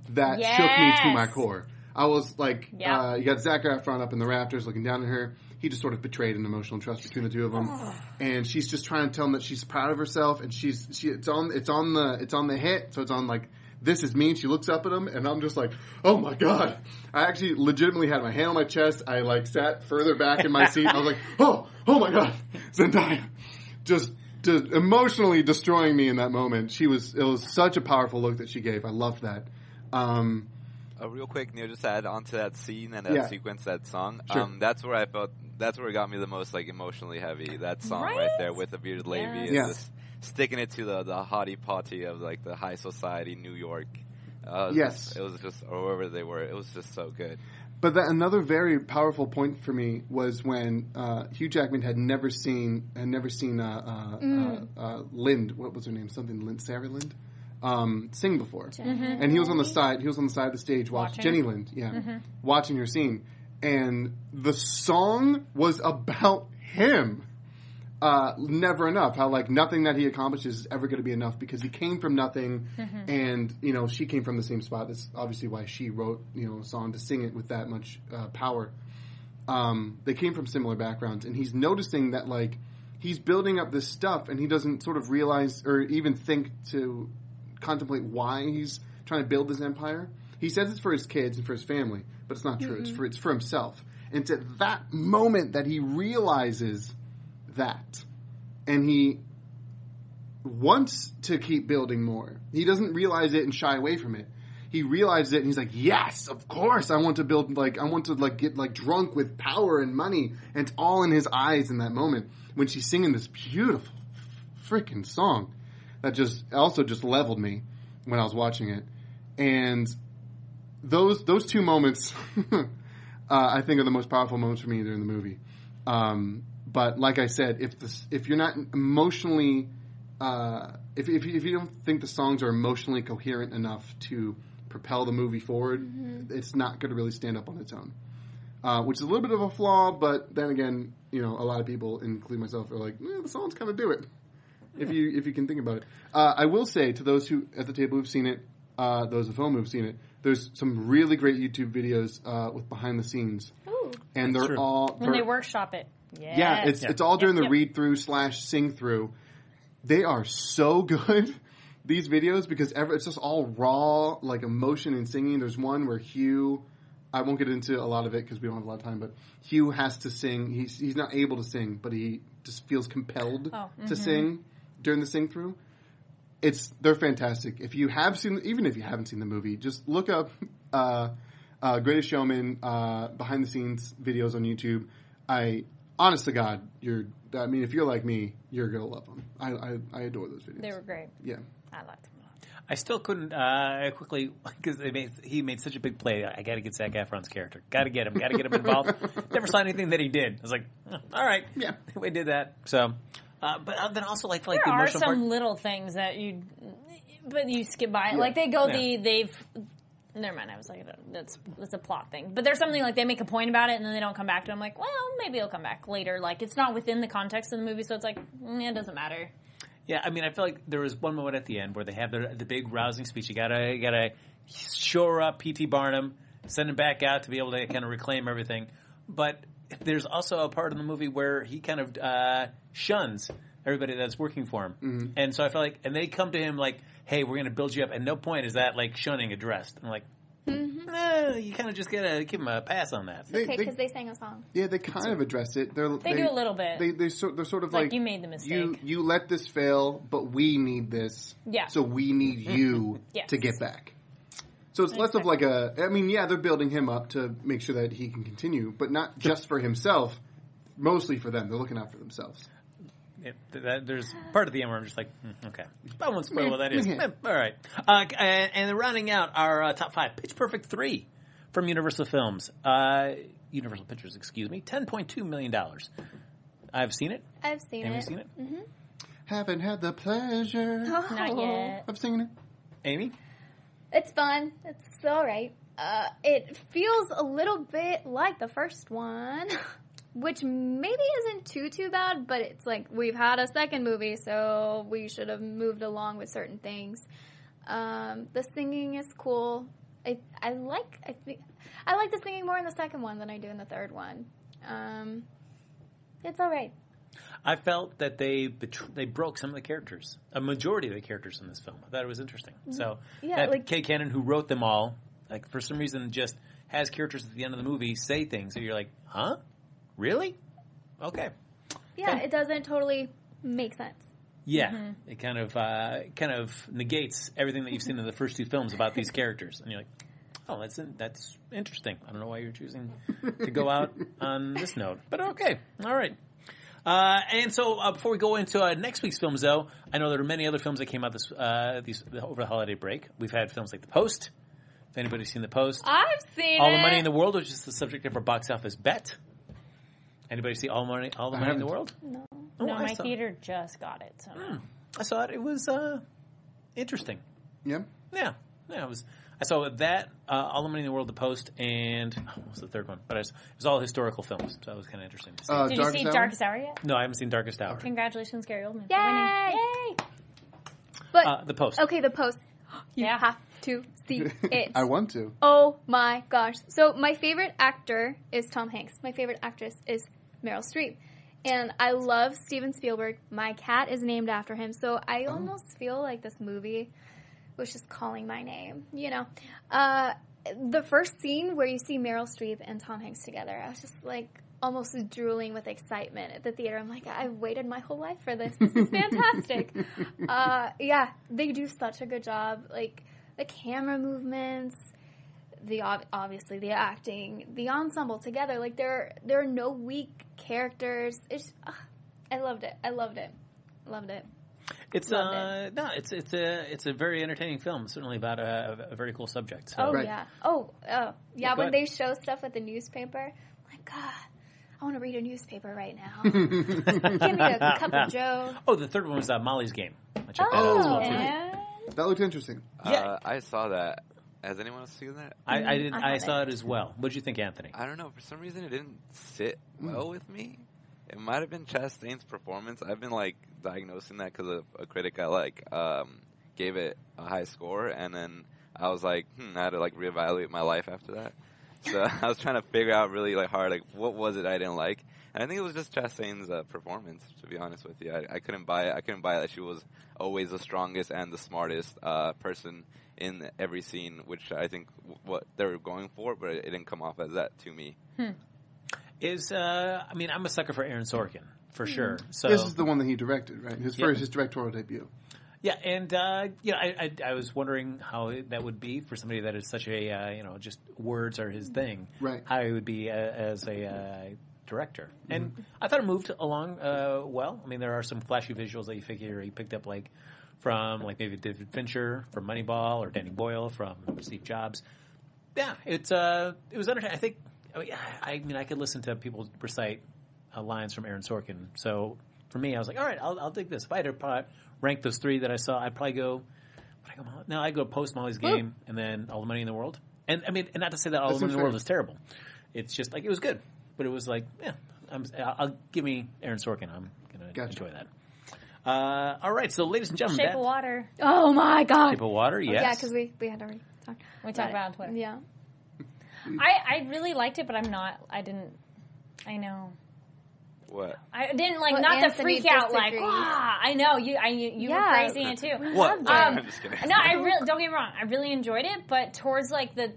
Speaker 5: that shook me to my core. I was like,
Speaker 3: Yeah.
Speaker 5: uh, you got Zac Efron up in the rafters looking down at her. He just sort of betrayed an emotional trust between the two of them, and she's just trying to tell him that she's proud of herself, and she's she it's on it's on the it's on the hit, so it's on like this is me. And she looks up at him, and I'm just like, oh my god! I actually legitimately had my hand on my chest. I like sat further back in my seat. I was like, oh oh my god, Zendaya, just. Just emotionally destroying me in that moment. She was. It was such a powerful look that she gave. I loved that. Um,
Speaker 7: Uh, real quick, Neil, just to add on to that scene and that
Speaker 5: Yeah.
Speaker 7: sequence, that song.
Speaker 5: Sure.
Speaker 7: Um, that's where I felt. That's where it got me the most, like emotionally heavy. That song right,
Speaker 3: Right?
Speaker 7: there with the bearded lady,
Speaker 3: Yes.
Speaker 7: and
Speaker 5: Yeah.
Speaker 7: just sticking it to the the hottie potty of like the high society New York. Uh, it was
Speaker 5: Yes.
Speaker 7: just- it was just or wherever they were. It was just so good.
Speaker 5: But that, another very powerful point for me was when uh, Hugh Jackman had never seen had never seen uh, uh,
Speaker 3: Mm.
Speaker 5: uh, uh, Lind. What was her name? Something Lind, Sarah Lind, um, sing before. And he was on the side. He was on the side of the stage watching
Speaker 3: Watching.
Speaker 5: Jenny Lind. Yeah, watching her scene. And the song was about him. Uh, never enough. How like nothing that he accomplishes is ever going to be enough because he came from nothing, and you know she came from the same spot. That's obviously why she wrote you know a song to sing it with that much uh, power. Um, they came from similar backgrounds, and he's noticing that like he's building up this stuff, and he doesn't sort of realize or even think to contemplate why he's trying to build this empire. He says it's for his kids and for his family, but it's not true. It's for it's for himself. And it's at that moment that he realizes that, and he wants to keep building more. He doesn't realize it and shy away from it. He realizes it and he's like, "Yes, of course, I want to build like I want to like get like drunk with power and money." And it's all in his eyes in that moment when she's singing this beautiful freaking song that just also just leveled me when I was watching it. And those those two moments, uh, I think, are the most powerful moments for me during the movie. Um, but like I said, if this, if you're not emotionally, uh, if if you, if you don't think the songs are emotionally coherent enough to propel the movie forward, it's not going to really stand up on its own. Uh, which is a little bit of a flaw, but then again, you know, a lot of people, including myself, are like, eh, the songs kind of do it. If you if you can think about it, uh, I will say to those who at the table who've seen it, uh, those at home who've seen it, there's some really great YouTube videos uh, with behind the scenes,
Speaker 3: Ooh.
Speaker 5: and they're
Speaker 1: true.
Speaker 5: all
Speaker 3: When they
Speaker 5: they're-
Speaker 3: workshop it. Yes.
Speaker 5: yeah, it's
Speaker 1: Yeah.
Speaker 5: it's all during
Speaker 3: Yep,
Speaker 5: the
Speaker 3: yep.
Speaker 5: read through slash sing through. They are so good these videos because ever it's just all raw like emotion and singing. There's one where Hugh, I won't get into a lot of it because we don't have a lot of time, but Hugh has to sing. He's he's not able to sing, but he just feels compelled
Speaker 3: Oh,
Speaker 5: to sing during the sing through. It's they're fantastic. If you have seen, even if you haven't seen the movie, just look up uh, uh, Greatest Showman uh, behind the scenes videos on YouTube. I honest to God, you're. I mean, if you're like me, you're gonna love them. I I, I adore those videos.
Speaker 3: They were great.
Speaker 5: yeah.
Speaker 3: I liked them.
Speaker 1: I still couldn't uh, quickly because made, he made such a big play. I got to get Zac Efron's character. Got to get him. Got to get him involved. Never saw anything that he did. I was like, oh, all right,
Speaker 5: Yeah.
Speaker 1: we did that. So, uh, but uh, then also like like
Speaker 3: There
Speaker 1: the
Speaker 3: are some
Speaker 1: part.
Speaker 3: little things that you, but you skip by. Like they go
Speaker 1: Yeah.
Speaker 3: the they've. Never mind. I was like, that's that's a plot thing. But there's something like they make a point about it and then they don't come back to. it. I'm like, well, maybe it'll come back later. Like it's not within the context of the movie, so it's like, mm, it doesn't matter.
Speaker 1: Yeah, I mean, I feel like there was one moment at the end where they have the the big rousing speech. You gotta you gotta shore up P.T. Barnum, send him back out to be able to kind of reclaim everything. But there's also a part of the movie where he kind of uh, shuns everybody that's working for him, and so I feel like, and they come to him like, "Hey, we're gonna build you up." At no point is that like shunning addressed. I'm like, eh, you kind of just gotta give him a pass on that.
Speaker 5: They,
Speaker 4: Okay,
Speaker 5: they-
Speaker 4: because they sang a song.
Speaker 5: yeah, they kind of address it. They're,
Speaker 3: They do a little bit.
Speaker 5: They they sort they're sort of
Speaker 3: Like,
Speaker 5: like,
Speaker 3: you made the
Speaker 5: You
Speaker 3: mistake.
Speaker 5: you let this fail, but we need this.
Speaker 3: Yeah.
Speaker 5: So we need you
Speaker 3: Yes.
Speaker 5: to get back. So it's less of like a. I mean, yeah, they're building him up to make sure that he can continue, but not just for himself. Mostly for them. They're looking out for themselves.
Speaker 1: It, that, there's part of the end where I'm just like, hmm, okay, I won't spoil what that is. Eh, all right, uh, and, and then rounding out our uh, top five, Pitch Perfect three from Universal Films, uh, Universal Pictures, excuse me, ten point two million dollars. I've seen it.
Speaker 4: I've seen
Speaker 1: Amy
Speaker 4: it.
Speaker 1: seen it?
Speaker 5: Haven't had the pleasure
Speaker 3: Not yet.
Speaker 5: of singing it.
Speaker 1: Amy?
Speaker 4: It's fun. It's all right. Uh, it feels a little bit like the first one, which maybe isn't too too bad. But it's like we've had a second movie, so we should have moved along with certain things. Um, the singing is cool. I I like I think I like the singing more in the second one than I do in the third one. Um, it's all right.
Speaker 1: I felt that they betr- they broke some of the characters, a majority of the characters in this film. I thought it was interesting. So
Speaker 4: Yeah,
Speaker 1: that
Speaker 4: like-
Speaker 1: Kay Cannon, who wrote them all, like for some reason, just has characters at the end of the movie say things that you're like, huh, really? Okay.
Speaker 4: Yeah, it doesn't totally make sense.
Speaker 1: Yeah, it kind of uh, kind of negates everything that you've seen in the first two films about these characters, and you're like, "Oh, that's that's interesting." I don't know why you're choosing to go out on this note, but okay, all right. Uh, and so, uh, before we go into uh, next week's films, though, I know there are many other films that came out this uh, these over the holiday break. We've had films like The Post. If anybody's seen The Post,
Speaker 3: I've seen
Speaker 1: All
Speaker 3: it.
Speaker 1: the Money in the World, which is the subject of our box office bet. Anybody see All Money All the Money in the. World?
Speaker 4: No.
Speaker 1: Oh,
Speaker 3: no,
Speaker 1: I
Speaker 3: my
Speaker 1: saw-
Speaker 3: theater just got it. So
Speaker 1: I saw it. It was uh, interesting.
Speaker 5: Yeah.
Speaker 1: Yeah, yeah. It was. I saw that uh, All the Money in the World, The Post, and oh, what was the third one? But it was, it was all historical films, so that was kind of interesting. To see.
Speaker 5: Uh,
Speaker 3: did you
Speaker 5: Darkest
Speaker 3: see
Speaker 5: Hour?
Speaker 3: Darkest Hour yet?
Speaker 1: no, I haven't seen Darkest Hour.
Speaker 3: Congratulations, Gary Oldman. for
Speaker 4: Yay!
Speaker 3: Yay!
Speaker 4: But
Speaker 1: Uh, the Post.
Speaker 4: okay, the post. You
Speaker 3: Yeah.
Speaker 4: have to see it.
Speaker 5: I want to.
Speaker 4: Oh my gosh. So my favorite actor is Tom Hanks. My favorite actress is Meryl Streep. And I love Steven Spielberg. My cat is named after him. So I almost feel like this movie was just calling my name, you know. Uh, the first scene where you see Meryl Streep and Tom Hanks together, I was just like almost drooling with excitement at the theater. I'm like, I've waited my whole life for this. This is fantastic. uh, yeah, they do such a good job. Like the camera movements, the ob- obviously the acting, the ensemble together. Like there, there are no weak characters. It's, ugh, I loved it. I loved it. Loved it.
Speaker 1: It's
Speaker 4: Loved
Speaker 1: uh, no, it's it's a it's a very entertaining film. Certainly about a, a very cool subject. So.
Speaker 4: Oh
Speaker 5: Right.
Speaker 4: yeah. Oh, oh yeah.
Speaker 1: go
Speaker 4: when
Speaker 1: ahead.
Speaker 4: they show stuff with the newspaper, my God, I want to read a newspaper right now. Give me a cup of Joe.
Speaker 1: Oh, the third one was uh, Molly's Game. I checked that out as
Speaker 4: Oh,
Speaker 1: well too.
Speaker 4: and
Speaker 5: That looked interesting.
Speaker 1: Yeah.
Speaker 7: Uh, I saw that. Has anyone else seen that?
Speaker 1: I, I did.
Speaker 4: I
Speaker 1: I, saw it as well. What did you think, Anthony?
Speaker 7: I don't know. For some reason, it didn't sit well with me. It might have been Chastain's performance. I've been like diagnosing that because a critic I like um, gave it a high score, and then I was like, hmm, I had to like reevaluate my life after that. So I was trying to figure out really like hard, like what was it I didn't like, and I think it was just Chastain's uh, performance. To be honest with you, I, I couldn't buy it. I couldn't buy it that she was always the strongest and the smartest uh, person in every scene, which I think w- what they were going for, but it didn't come off as that to me.
Speaker 1: Is uh, I mean, I'm a sucker for Aaron Sorkin for sure. So
Speaker 5: This is the one that he directed, right? His
Speaker 1: Yeah.
Speaker 5: first, his directorial debut.
Speaker 1: Yeah, and uh, you know, I, I I was wondering how that would be for somebody that is such a uh, you know just words are his thing.
Speaker 5: Right.
Speaker 1: How he would be uh, as a uh, director, and I thought it moved along uh, well. I mean, there are some flashy visuals that you figure he picked up like from like maybe David Fincher from Moneyball or Danny Boyle from Steve Jobs. Yeah, it's uh, it was entertaining. I think. I mean, I mean, I could listen to people recite uh, lines from Aaron Sorkin. So for me, I was like, all right, I'll, I'll dig this. If I had to probably rank those three that I saw, I'd probably go. Would I go? Molly- No, I go post Molly's game and then All the Money in the World. And I mean, and not to say that All
Speaker 5: That
Speaker 1: the Money in the World
Speaker 5: fair.
Speaker 1: is terrible. It's just like it was good, but it was like, yeah, I'm, I'll, I'll give me Aaron Sorkin. I'm gonna
Speaker 5: Gotcha.
Speaker 1: enjoy that. Uh, all right, so ladies and gentlemen,
Speaker 3: Shape
Speaker 1: that-
Speaker 3: of Water.
Speaker 4: oh my god.
Speaker 1: Shape of Water, yes.
Speaker 4: Yeah, because we we had already talked.
Speaker 3: We talked about it on Twitter.
Speaker 4: Yeah.
Speaker 3: I, I really liked it, but I'm not. I didn't. I know.
Speaker 7: What?
Speaker 3: I didn't like
Speaker 4: Well,
Speaker 3: not the
Speaker 4: Anthony
Speaker 3: freak out like ah. I know you. I you, you
Speaker 4: Yeah.
Speaker 3: were praising it too.
Speaker 7: What?
Speaker 3: Um,
Speaker 7: I'm just kidding.
Speaker 3: No, I really don't get me wrong. I really enjoyed it, but towards like the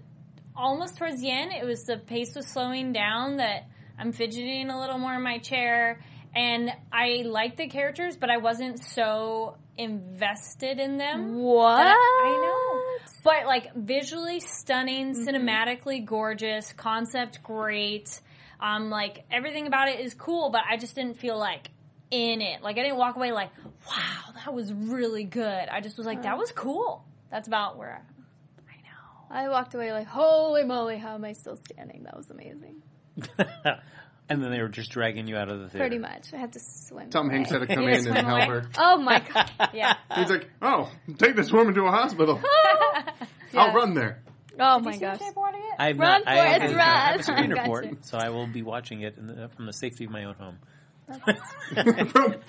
Speaker 3: almost towards the end, it was the pace was slowing down. That I'm fidgeting a little more in my chair, and I liked the characters, but I wasn't so invested in them.
Speaker 4: What?
Speaker 3: I, I know, but like visually stunning, cinematically gorgeous, concept great. Um, like everything about it is cool, but I just didn't feel like in it. Like I didn't walk away like, wow, that was really good. I just was like, that was cool. That's about where I, I know.
Speaker 4: I walked away like, holy moly, how am I still standing? That was amazing.
Speaker 1: and then they were just dragging you out of the theater.
Speaker 4: Pretty much. I had to swim.
Speaker 5: Tom
Speaker 4: away.
Speaker 5: Hanks had to come
Speaker 3: You
Speaker 5: in and help her.
Speaker 4: Oh my god.
Speaker 3: Yeah.
Speaker 5: He's like, "Oh, take this woman to a hospital. I'll run there."
Speaker 4: Oh
Speaker 3: Did
Speaker 4: my
Speaker 3: you
Speaker 4: gosh.
Speaker 3: Shape of Water yet?
Speaker 1: I have
Speaker 4: Run,
Speaker 1: not. I
Speaker 4: Forrest,
Speaker 1: have, I have a
Speaker 4: run.
Speaker 1: screener
Speaker 4: Gotcha.
Speaker 1: for it, so I will be watching it in the, from the safety of my own home.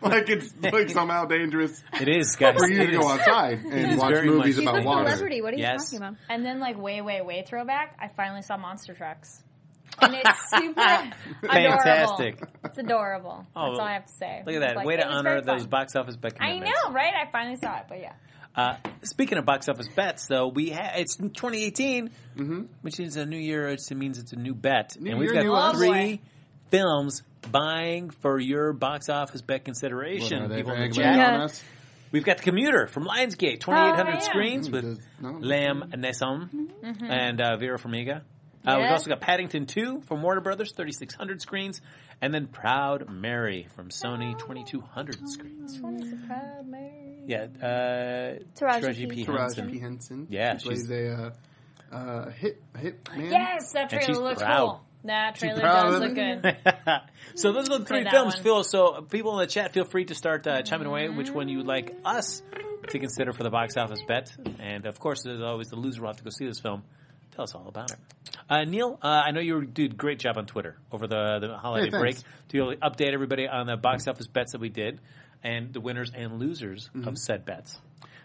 Speaker 5: like it's like somehow dangerous
Speaker 1: It is, guys.
Speaker 5: for you to go outside and watch movies
Speaker 1: much-
Speaker 4: He's
Speaker 5: about
Speaker 4: a
Speaker 5: water.
Speaker 4: celebrity. What are you
Speaker 1: Yes.
Speaker 4: talking about?
Speaker 3: And then like way, way, way throwback, I finally saw Monster Trucks. And it's super adorable.
Speaker 1: Fantastic.
Speaker 3: It's adorable.
Speaker 1: Oh,
Speaker 3: That's all I have to say.
Speaker 1: Look at that.
Speaker 3: like-
Speaker 1: Way to honor those
Speaker 3: fun.
Speaker 1: box office bet
Speaker 3: I
Speaker 1: commitments.
Speaker 3: know, right? I finally saw it, but yeah.
Speaker 1: Uh, speaking of box office bets, though, we ha- it's 2018, which is a new year. It means it's a new bet,
Speaker 5: New
Speaker 1: and we've
Speaker 5: year,
Speaker 1: got
Speaker 5: new
Speaker 3: us.
Speaker 1: three films buying for your box office bet
Speaker 5: What
Speaker 1: consideration.
Speaker 5: are they
Speaker 1: People in the
Speaker 5: bragging
Speaker 1: chat.
Speaker 5: about
Speaker 4: Yeah.
Speaker 5: us?
Speaker 1: We've got the commuter from Lionsgate, 2,800
Speaker 3: Oh, yeah.
Speaker 1: screens with
Speaker 5: does- no.
Speaker 1: Liam Neeson and uh, Vera Farmiga. Uh, We've also got Paddington 2 from Warner Brothers, 3,600 screens, and then Proud Mary from Sony, 2,200 screens. Proud Mary. Yeah, uh,
Speaker 4: Taraji
Speaker 1: P.
Speaker 4: P.
Speaker 5: Taraji
Speaker 1: Henson.
Speaker 5: P. Henson.
Speaker 1: Yeah,
Speaker 5: she plays
Speaker 1: she's-
Speaker 5: a uh, uh, hit hit man.
Speaker 3: Yes, that
Speaker 1: And
Speaker 3: trailer looks
Speaker 1: proud.
Speaker 3: cool. That trailer does look good.
Speaker 1: so those are the three films,
Speaker 3: one.
Speaker 1: Phil. So people in the chat, feel free to start uh, chiming away which one you would like us to consider for the box office bet. And of course, there's always the loser will have to go see this film. Tell us all about it. Uh, Neil, uh, I know you did a great job on Twitter over the, the holiday
Speaker 5: Hey,
Speaker 1: break
Speaker 5: thanks.
Speaker 1: to really update everybody on the box office bets that we did and the winners and losers
Speaker 5: Mm-hmm.
Speaker 1: of said bets.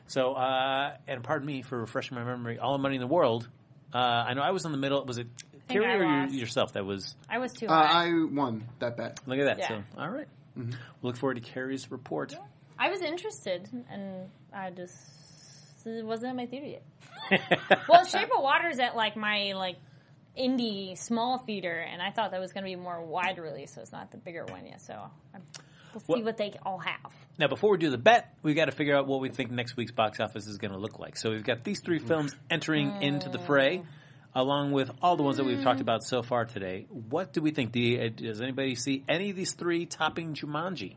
Speaker 1: So, uh, and pardon me for refreshing my memory, all the money in the world. Uh, I know I was in the middle. Was it
Speaker 3: think
Speaker 1: Carrie or you,
Speaker 3: lost.
Speaker 1: yourself that was
Speaker 3: I was too
Speaker 5: Uh. I won that bet.
Speaker 1: Look at that.
Speaker 3: Yeah.
Speaker 1: So, all right.
Speaker 5: Mm-hmm.
Speaker 1: We'll look forward to Carrie's report.
Speaker 3: I was interested, and I just it wasn't in my theater yet. Well, Shape of Water is at like my like indie small theater, and I thought that was going to be more wide release, so it's not the bigger one yet. So I'm, we'll see
Speaker 1: What-
Speaker 3: what they all have.
Speaker 1: now, before we do the bet, we got to figure out what we think next week's box office is going to look like. So we've got these three films entering into the fray, along with all the ones that we've talked about so far today. What do we think? Do you, uh, does anybody see any of these three topping Jumanji?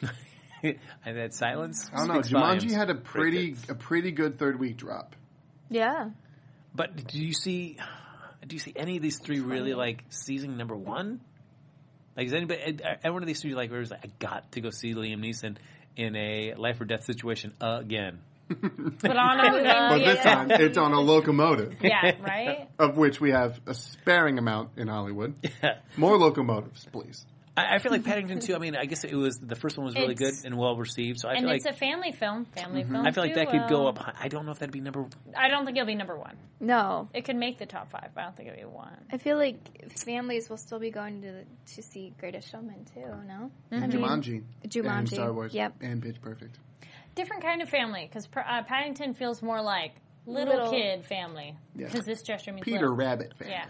Speaker 1: and that silence.
Speaker 5: I don't know. Jumanji
Speaker 1: volumes.
Speaker 5: had a pretty
Speaker 7: Crickets.
Speaker 5: a pretty good third week drop.
Speaker 4: Yeah.
Speaker 1: But do you see? do you see any of these three really like seizing number one? Like, is anybody? Uh, uh, Every one of these three like where it's like I got to go see Liam Neeson in a life or death situation again.
Speaker 3: Put on a.
Speaker 5: But this
Speaker 3: theater.
Speaker 5: time, it's on a locomotive,
Speaker 3: Yeah, right?
Speaker 5: of which we have a sparing amount in Hollywood.
Speaker 1: Yeah.
Speaker 5: More locomotives, please.
Speaker 1: I, I feel like Paddington 2, I mean, I guess it was, the first one was really
Speaker 3: It's-
Speaker 1: good and well received, so I
Speaker 3: And
Speaker 1: feel
Speaker 3: it's
Speaker 1: like,
Speaker 3: a family film. Family film.
Speaker 1: I feel like that could go
Speaker 3: duo.
Speaker 1: up, high. I don't know if that'd be number,
Speaker 3: I don't think it'll be number one.
Speaker 4: No.
Speaker 3: It could make the top five, but I don't think it'll be one.
Speaker 4: I feel like families will still be going to to see Greatest Showman too. No,
Speaker 3: Mm-hmm.
Speaker 4: Mean,
Speaker 5: Jumanji.
Speaker 4: Jumanji.
Speaker 5: And Star Wars.
Speaker 4: Yep.
Speaker 5: And Pitch Perfect.
Speaker 3: Different kind of family because uh, Paddington feels more like little,
Speaker 4: Little.
Speaker 3: kid family
Speaker 5: Yeah.
Speaker 3: because this gesture means
Speaker 5: Peter
Speaker 3: little.
Speaker 5: Rabbit family.
Speaker 3: Yeah.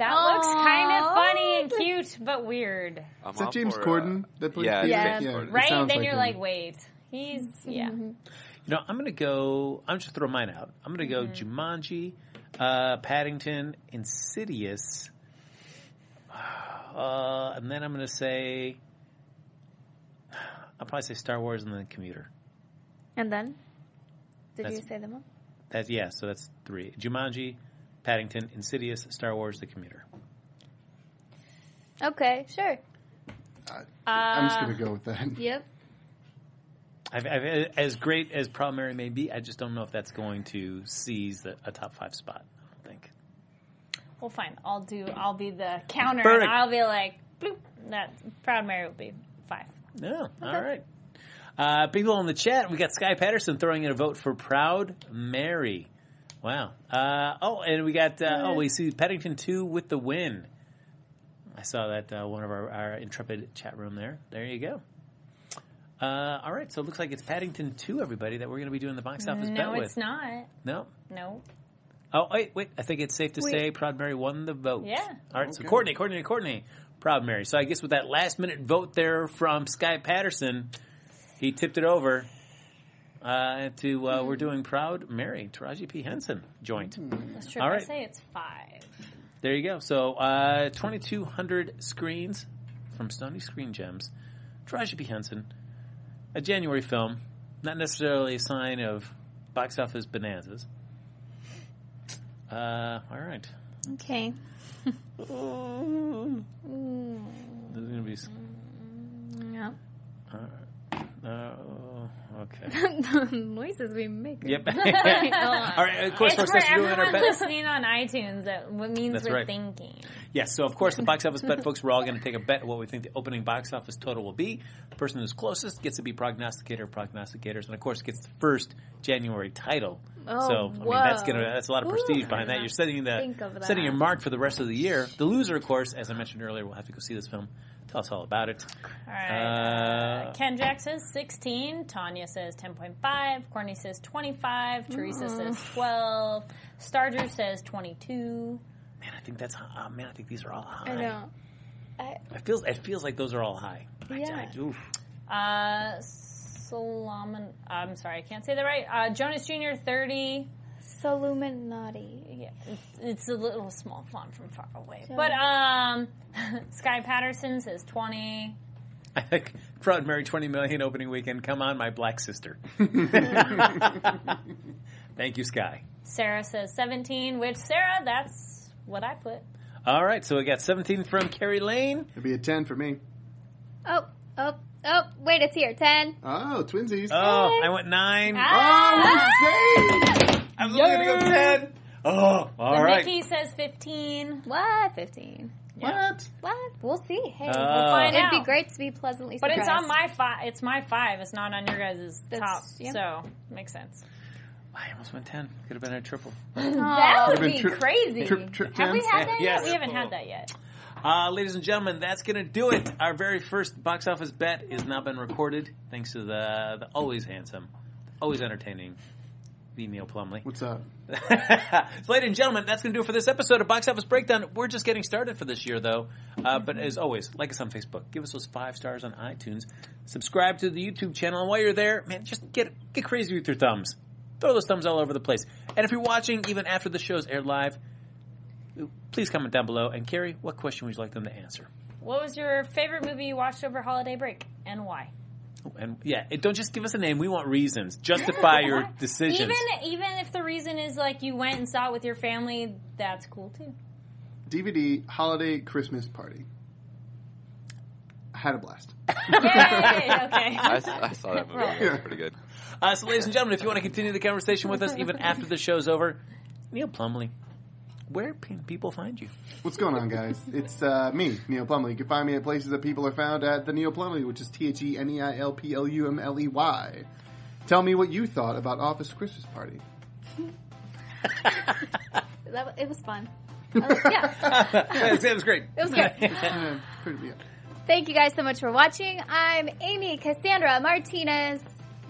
Speaker 3: That looks kind of funny and cute, but weird,
Speaker 7: I'm
Speaker 5: Is that James
Speaker 7: for, uh,
Speaker 5: Corden that plays
Speaker 7: yeah,
Speaker 5: Peter?
Speaker 4: Yeah.
Speaker 5: yeah
Speaker 3: right?
Speaker 5: sounds
Speaker 3: Then you're
Speaker 5: him.
Speaker 3: like, wait, he's yeah.
Speaker 4: Mm-hmm.
Speaker 1: you know, I'm gonna go, I'm just throw mine out. I'm gonna go Jumanji, uh, Paddington, Insidious, uh, and then I'm gonna say, I'll probably say Star Wars and then Commuter.
Speaker 4: And then, did
Speaker 1: That's-
Speaker 4: you say them all?
Speaker 1: That's, yeah, so that's three. Jumanji, Paddington, Insidious, Star Wars, The Commuter.
Speaker 4: Okay, sure.
Speaker 5: I'm just
Speaker 3: Uh,
Speaker 5: going to go with that.
Speaker 4: Yep.
Speaker 1: I've, I've, as great as Proud Mary may be, I just don't know if that's going to seize the, a top five spot. I don't think.
Speaker 3: Well, fine. I'll do. I'll be the counter,
Speaker 1: Perfect.
Speaker 3: and I'll be like, bloop. That Proud Mary will be five.
Speaker 1: No, all right. Uh, people in the chat, we got Sky Patterson throwing in a vote for Proud Mary. Wow. Uh, oh, and we got uh, oh, we see Paddington two with the win. I saw that uh, one of our, our intrepid chat room there. There you go. Uh, all right, so it looks like it's Paddington two, everybody, that we're going to be doing the box office bet with.
Speaker 3: No, it's not.
Speaker 1: No.
Speaker 3: No.
Speaker 1: Oh wait, wait. I think it's safe to
Speaker 4: Wait.
Speaker 1: say Proud Mary won the vote.
Speaker 3: Yeah.
Speaker 1: All right. So Courtney, Courtney, Courtney, Proud Mary. So I guess with that last minute vote there from Sky Patterson, he tipped it over uh, to uh, we're doing Proud Mary, Taraji P Henson joint.
Speaker 3: That's true.
Speaker 1: All
Speaker 3: I say it's five.
Speaker 1: There you go. So uh, 2,200 screens from Sony Screen Gems. Taraji P Henson, a January film, not necessarily a sign of box office bonanzas. Uh, all right.
Speaker 4: Okay.
Speaker 1: This is gonna be. s-
Speaker 4: Yep.
Speaker 1: Oh, okay.
Speaker 4: the noises we make.
Speaker 1: Yep. All right. Of course,
Speaker 3: it's for
Speaker 1: that's doing our
Speaker 3: everyone listening on iTunes. That what means
Speaker 1: That's
Speaker 3: we're
Speaker 1: right.
Speaker 3: thinking.
Speaker 1: Yes. So, of course, the box office bet, folks. We're all going to take a bet what we think the opening box office total will be. The person who's closest gets to be prognosticator, prognosticators, and of course, gets the first January title.
Speaker 4: Oh,
Speaker 1: so, I mean, that's gonna that's a lot of prestige behind that. You're setting the setting your mark for the rest of the year. The loser, of course, as I mentioned earlier, will have to go see this film. Tell us all about it.
Speaker 3: All right.
Speaker 1: Uh,
Speaker 3: Uh, Ken Jack says 16. Tanya says 10.5. Courtney says 25. Teresa says 12. Starger says 22.
Speaker 1: Man, I think that's oh, man. I think these are all high.
Speaker 4: I know. I,
Speaker 1: It feels it feels like those are all high. I-
Speaker 4: Yeah.
Speaker 1: I- oof.
Speaker 3: Uh, Solomon. I'm sorry, I can't say that right. Uh, Jonas Jr. 30.
Speaker 4: Soluminati.
Speaker 3: Yeah, it's, it's a little small font from far away. But um, Sky Patterson says 20.
Speaker 1: I think Proud Mary 20 million opening weekend. Come on, my black sister. Thank you, Sky.
Speaker 3: Sarah says 17, which, Sarah, that's what I put.
Speaker 1: All right, so we got 17 from Kari Lane.
Speaker 5: It'd be a 10 for me.
Speaker 4: Oh, oh, oh, wait, it's here. 10.
Speaker 5: Oh, twinsies.
Speaker 1: Oh, I went nine.
Speaker 3: Ah!
Speaker 5: Oh, insane!
Speaker 1: I was only going to go 10. Oh, all right.
Speaker 3: Nikki says 15.
Speaker 4: What? 15.
Speaker 5: What?
Speaker 4: What? We'll see. Hey,
Speaker 1: Uh,
Speaker 4: we'll
Speaker 3: find out.
Speaker 4: It'd
Speaker 3: out.
Speaker 4: be great to be pleasantly surprised.
Speaker 3: But it's on my five. It's my five. It's not on your guys'
Speaker 4: That's-
Speaker 3: top.
Speaker 4: yeah.
Speaker 3: So makes sense.
Speaker 1: I almost went 10. Could have been a triple.
Speaker 3: That would
Speaker 5: been
Speaker 3: be
Speaker 5: tri-
Speaker 3: crazy.
Speaker 5: Trip, trip,
Speaker 3: Have we
Speaker 5: tens?
Speaker 3: had that
Speaker 1: Yes.
Speaker 3: yet? We haven't had that yet.
Speaker 1: Uh, ladies and gentlemen, that's going to do it. Our very first box office bet has now been recorded thanks to the, the always handsome, always entertaining, the Neil Plumley.
Speaker 5: What's up?
Speaker 1: so, ladies and gentlemen, that's going to do it for this episode of Box Office Breakdown. We're just getting started for this year, though. Uh, but as always, like us on Facebook, give us those five stars on iTunes, subscribe to the YouTube channel, and while you're there, man, just get get crazy with your thumbs. Throw those thumbs all over the place. And if you're watching even after the show's aired live, please comment down below. And Kari, what question would you like them to answer?
Speaker 3: What was your favorite movie you watched over holiday break and why?
Speaker 1: And yeah, it, don't just give us a name. We want reasons. Justify your decisions.
Speaker 3: Even even if the reason is like you went and saw it with your family, that's cool too.
Speaker 5: DVD holiday Christmas party. I had a blast.
Speaker 3: Yay! Okay.
Speaker 7: I, s- I saw that movie. It was pretty good.
Speaker 1: Uh, so, ladies and gentlemen, if you want to continue the conversation with us even after the show's over, Neil Plumley, where can people find you?
Speaker 5: What's going on, guys? It's uh, me, Neil Plumley. You can find me at places that people are found at the Neil Plumley, which is T H E N E I L P L U M L E Y. Tell me what you thought about Office Christmas Party.
Speaker 4: That, it was fun. Uh, yeah,
Speaker 1: it was great.
Speaker 4: it was good.
Speaker 5: Pretty, yeah.
Speaker 4: Thank you guys so much for watching. I'm Amy Cassandra Martinez.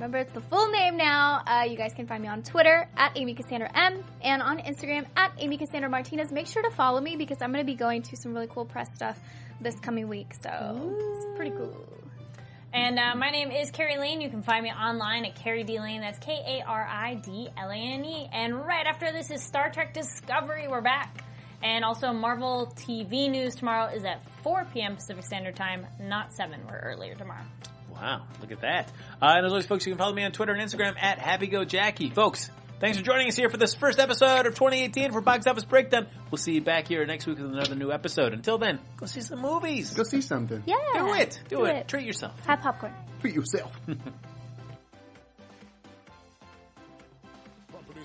Speaker 4: Remember, it's the full name now. Uh, you guys can find me on Twitter at Amy Cassandra M and on Instagram at Amy Cassandra Martinez. Make sure to follow me because I'm going to be going to some really cool press stuff this coming week. So it's pretty cool.
Speaker 3: And uh, my name is Kari Lane. You can find me online at Kari D Lane. That's K A R I D L A N E. And right after this is Star Trek Discovery. We're back. And also Marvel TV news tomorrow is at 4 p.m. Pacific Standard Time, not 7. We're earlier tomorrow.
Speaker 1: Wow, look at that. Uh, and as always, folks, you can follow me on Twitter and Instagram at HappyGoJackie. Folks, thanks for joining us here for this first episode of 2018 for Box Office Breakdown. We'll see you back here next week with another new episode. Until then, go see some movies.
Speaker 5: Go see something.
Speaker 4: Yeah.
Speaker 1: Do it. Do,
Speaker 4: Do
Speaker 1: it.
Speaker 4: it.
Speaker 1: Treat yourself.
Speaker 4: Have popcorn.
Speaker 5: Treat yourself.